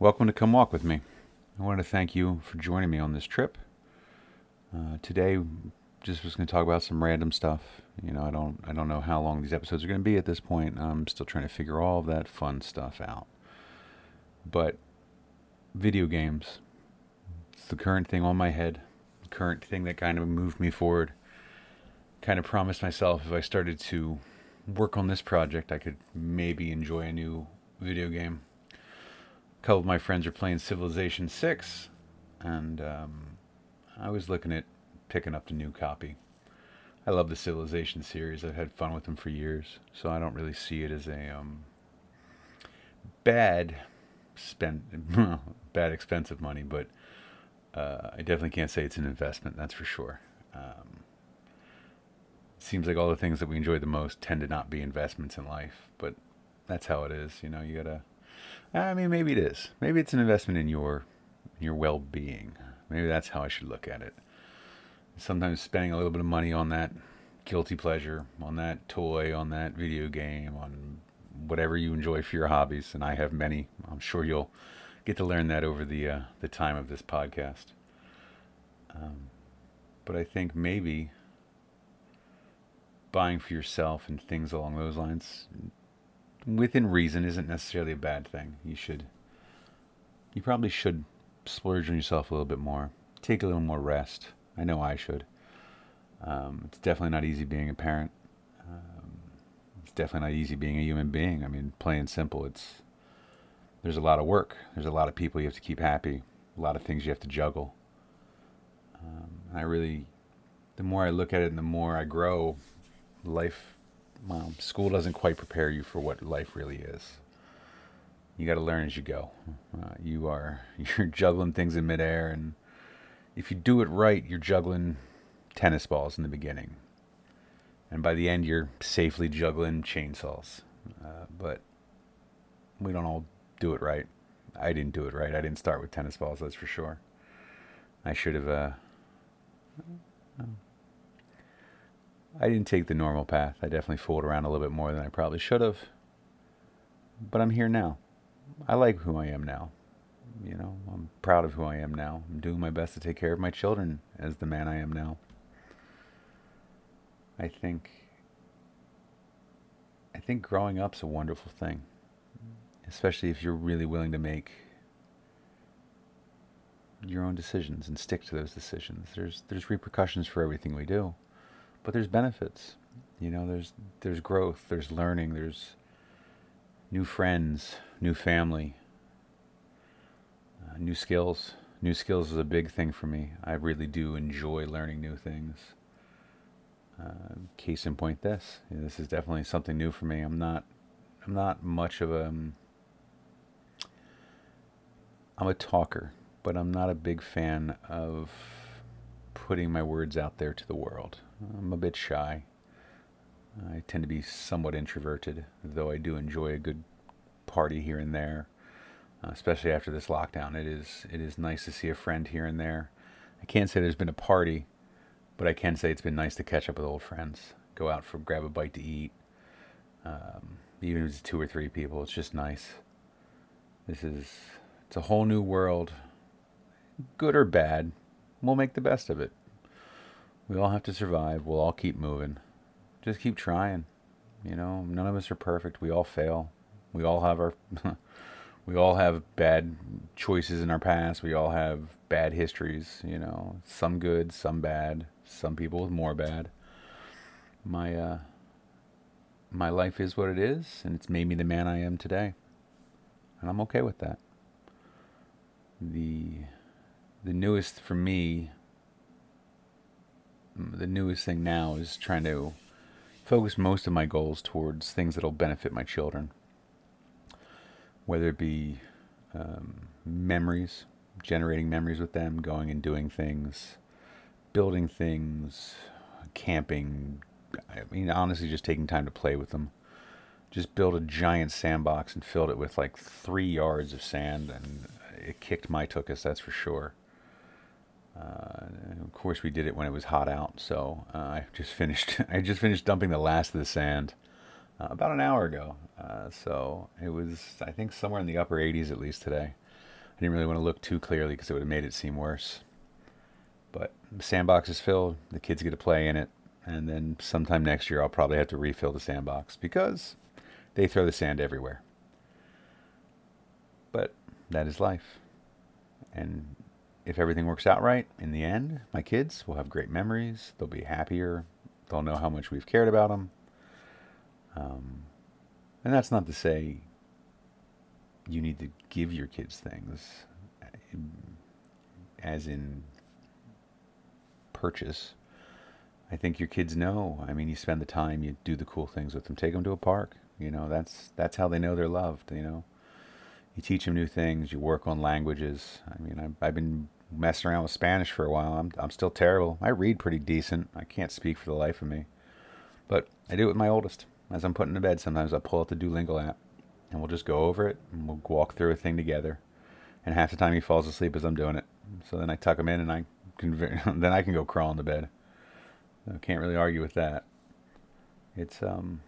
Welcome to Come Walk with Me. I want to thank you for joining me on this trip. Uh, today, just was going to talk about some random stuff. You know, I don't, I don't know how long these episodes are going to be at this point. I'm still trying to figure all of that fun stuff out. But video games, it's the current thing on my head, the current thing that kind of moved me forward. Kind of promised myself if I started to work on this project, I could maybe enjoy a new video game couple of my friends are playing Civilization 6, and um, I was looking at picking up the new copy. I love the Civilization series. I've had fun with them for years, so I don't really see it as a um, bad spend, bad expensive money, but uh, I definitely can't say it's an investment. That's for sure. Um, seems like all the things that we enjoy the most tend to not be investments in life, but that's how it is. You know, you gotta I mean, maybe it is. Maybe it's an investment in your your well-being. Maybe that's how I should look at it. Sometimes spending a little bit of money on that guilty pleasure, on that toy, on that video game, on whatever you enjoy for your hobbies, and I have many. I'm sure you'll get to learn that over the uh, the time of this podcast. Um, but I think maybe buying for yourself and things along those lines within reason isn't necessarily a bad thing. You should, you probably should splurge on yourself a little bit more. Take a little more rest. I know I should. Um, it's definitely not easy being a parent. Um, it's definitely not easy being a human being. I mean, plain simple, it's there's a lot of work. There's a lot of people you have to keep happy. A lot of things you have to juggle. Um, I really, the more I look at it and the more I grow, life well, school doesn't quite prepare you for what life really is. You got to learn as you go. Uh, you are you're juggling things in midair, and if you do it right, you're juggling tennis balls in the beginning, and by the end, you're safely juggling chainsaws. Uh, but we don't all do it right. I didn't do it right. I didn't start with tennis balls, that's for sure. I should have. Uh, I didn't take the normal path. I definitely fooled around a little bit more than I probably should have. But I'm here now. I like who I am now. You know, I'm proud of who I am now. I'm doing my best to take care of my children as the man I am now. I think I think growing up's a wonderful thing. Especially if you're really willing to make your own decisions and stick to those decisions. There's there's repercussions for everything we do but there's benefits. You know, there's there's growth, there's learning, there's new friends, new family, uh, new skills. New skills is a big thing for me. I really do enjoy learning new things. Uh, case in point, this this is definitely something new for me. I'm not I'm not much of a um, I'm a talker, but I'm not a big fan of putting my words out there to the world. I'm a bit shy. I tend to be somewhat introverted, though I do enjoy a good party here and there, uh, especially after this lockdown. It is it is nice to see a friend here and there. I can't say there's been a party, but I can say it's been nice to catch up with old friends, go out for grab a bite to eat. Um, even if it's two or three people, it's just nice. This is it's a whole new world, good or bad. We'll make the best of it. We all have to survive. We'll all keep moving. Just keep trying. You know, none of us are perfect. We all fail. We all have our we all have bad choices in our past. We all have bad histories, you know, some good, some bad, some people with more bad. My uh my life is what it is and it's made me the man I am today. And I'm okay with that. The the newest for me the newest thing now is trying to focus most of my goals towards things that'll benefit my children, whether it be um, memories, generating memories with them, going and doing things, building things, camping. I mean, honestly, just taking time to play with them. Just built a giant sandbox and filled it with like three yards of sand, and it kicked my tuchus, that's for sure. Uh, of course, we did it when it was hot out. So uh, I just finished. I just finished dumping the last of the sand uh, about an hour ago. Uh, so it was, I think, somewhere in the upper 80s at least today. I didn't really want to look too clearly because it would have made it seem worse. But the sandbox is filled. The kids get to play in it. And then sometime next year, I'll probably have to refill the sandbox because they throw the sand everywhere. But that is life. And if everything works out right, in the end, my kids will have great memories. They'll be happier. They'll know how much we've cared about them. Um, and that's not to say you need to give your kids things, as in purchase. I think your kids know. I mean, you spend the time, you do the cool things with them. Take them to a park. You know, that's that's how they know they're loved. You know, you teach them new things. You work on languages. I mean, I've, I've been messing around with Spanish for a while. I'm I'm still terrible. I read pretty decent. I can't speak for the life of me, but I do it with my oldest. As I'm putting to bed, sometimes I pull out the Duolingo app, and we'll just go over it and we'll walk through a thing together. And half the time he falls asleep as I'm doing it. So then I tuck him in and I can then I can go crawl into bed. I can't really argue with that. It's um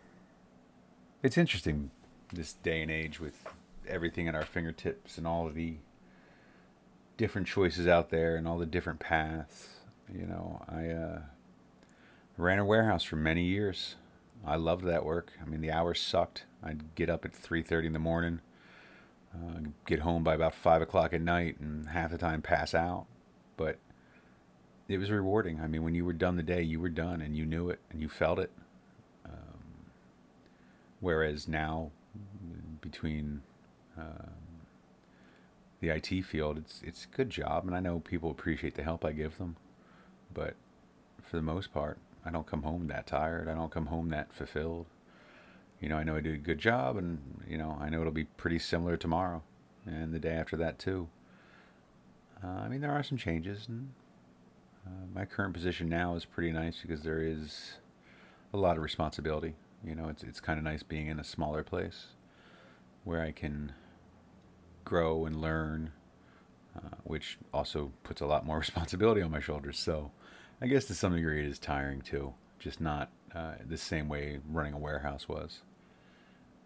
it's interesting this day and age with everything at our fingertips and all of the different choices out there and all the different paths. You know, I uh, ran a warehouse for many years. I loved that work. I mean, the hours sucked. I'd get up at 3:30 in the morning, uh, get home by about five o'clock at night, and half the time pass out. But it was rewarding. I mean, when you were done the day, you were done, and you knew it, and you felt it. Um, whereas now, between um, the IT field, it's it's a good job, and I know people appreciate the help I give them, but for the most part, I don't come home that tired. I don't come home that fulfilled. You know, I know I did a good job, and you know, I know it'll be pretty similar tomorrow, and the day after that too. Uh, I mean, there are some changes, and uh, my current position now is pretty nice because there is a lot of responsibility. You know, it's it's kind of nice being in a smaller place where I can grow and learn, uh, which also puts a lot more responsibility on my shoulders. So I guess to some degree it is tiring too, just not uh, the same way running a warehouse was.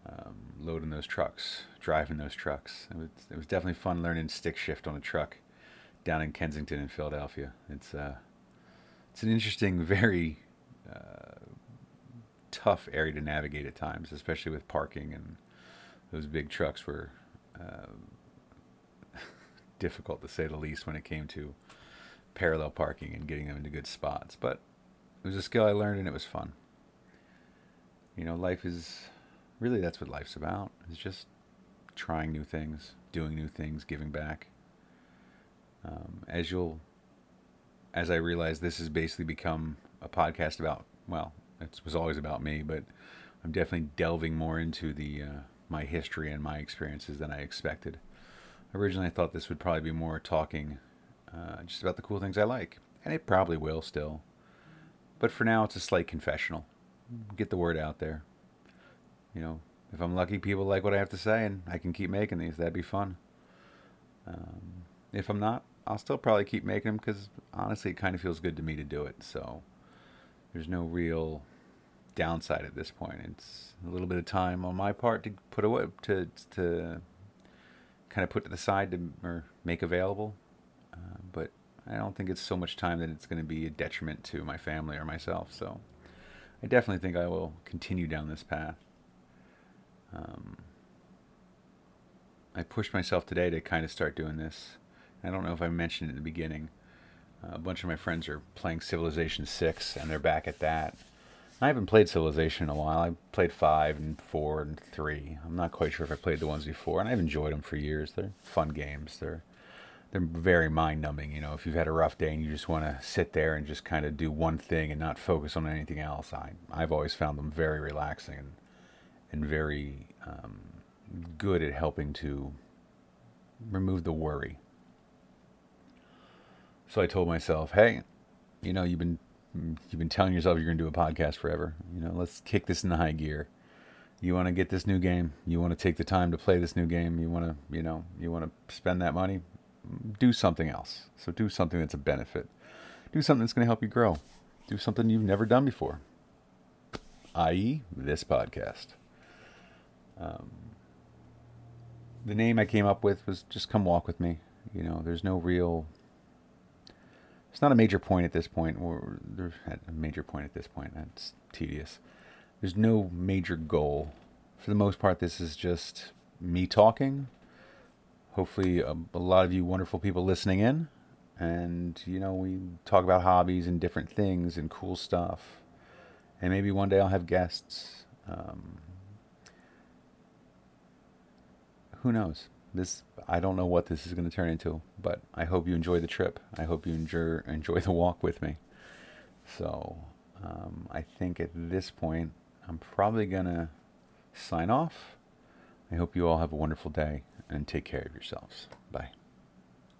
Um, loading those trucks, driving those trucks. It was, it was definitely fun learning stick shift on a truck down in Kensington in Philadelphia. It's uh, it's an interesting, very uh, tough area to navigate at times, especially with parking and those big trucks were uh, difficult to say the least when it came to parallel parking and getting them into good spots. But it was a skill I learned and it was fun. You know, life is really that's what life's about. It's just trying new things, doing new things, giving back. Um, as you'll, as I realize this has basically become a podcast about, well, it was always about me, but I'm definitely delving more into the uh, my history and my experiences than I expected. Originally, I thought this would probably be more talking uh, just about the cool things I like, and it probably will still. But for now, it's a slight confessional. Get the word out there. You know, if I'm lucky, people like what I have to say, and I can keep making these. That'd be fun. Um, if I'm not, I'll still probably keep making them because honestly, it kind of feels good to me to do it. So there's no real downside at this point. It's a little bit of time on my part to put away to to kind of put to the side to or make available, uh, but I don't think it's so much time that it's going to be a detriment to my family or myself. So I definitely think I will continue down this path. Um, I pushed myself today to kind of start doing this. I don't know if I mentioned it in the beginning. Uh, a bunch of my friends are playing Civilization 6 and they're back at that. I haven't played Civilization in a while. I played 5 and 4 and 3. I'm not quite sure if I played the ones before, and I've enjoyed them for years. They're fun games. They're they're very mind numbing. You know, if you've had a rough day and you just want to sit there and just kind of do one thing and not focus on anything else, I I've always found them very relaxing and and very um, good at helping to remove the worry. So I told myself, hey, you know, you've been you've been telling yourself you're going to do a podcast forever. You know, let's kick this in the high gear. You want to get this new game. You want to take the time to play this new game. You want to, you know, you want to spend that money. Do something else. So do something that's a benefit. Do something that's going to help you grow. Do something you've never done before. I.e., this podcast. Um, the name I came up with was just come walk with me. You know, there's no real. It's not a major point at this point, or there's a major point at this point. That's tedious. There's no major goal. For the most part, this is just me talking. Hopefully, a, a lot of you wonderful people listening in, and you know, we talk about hobbies and different things and cool stuff. And maybe one day I'll have guests. Um, who knows? This I don't know what this is going to turn into, but I hope you enjoy the trip. I hope you enjoy enjoy the walk with me. So um, I think at this point I'm probably gonna sign off. I hope you all have a wonderful day and take care of yourselves. Bye.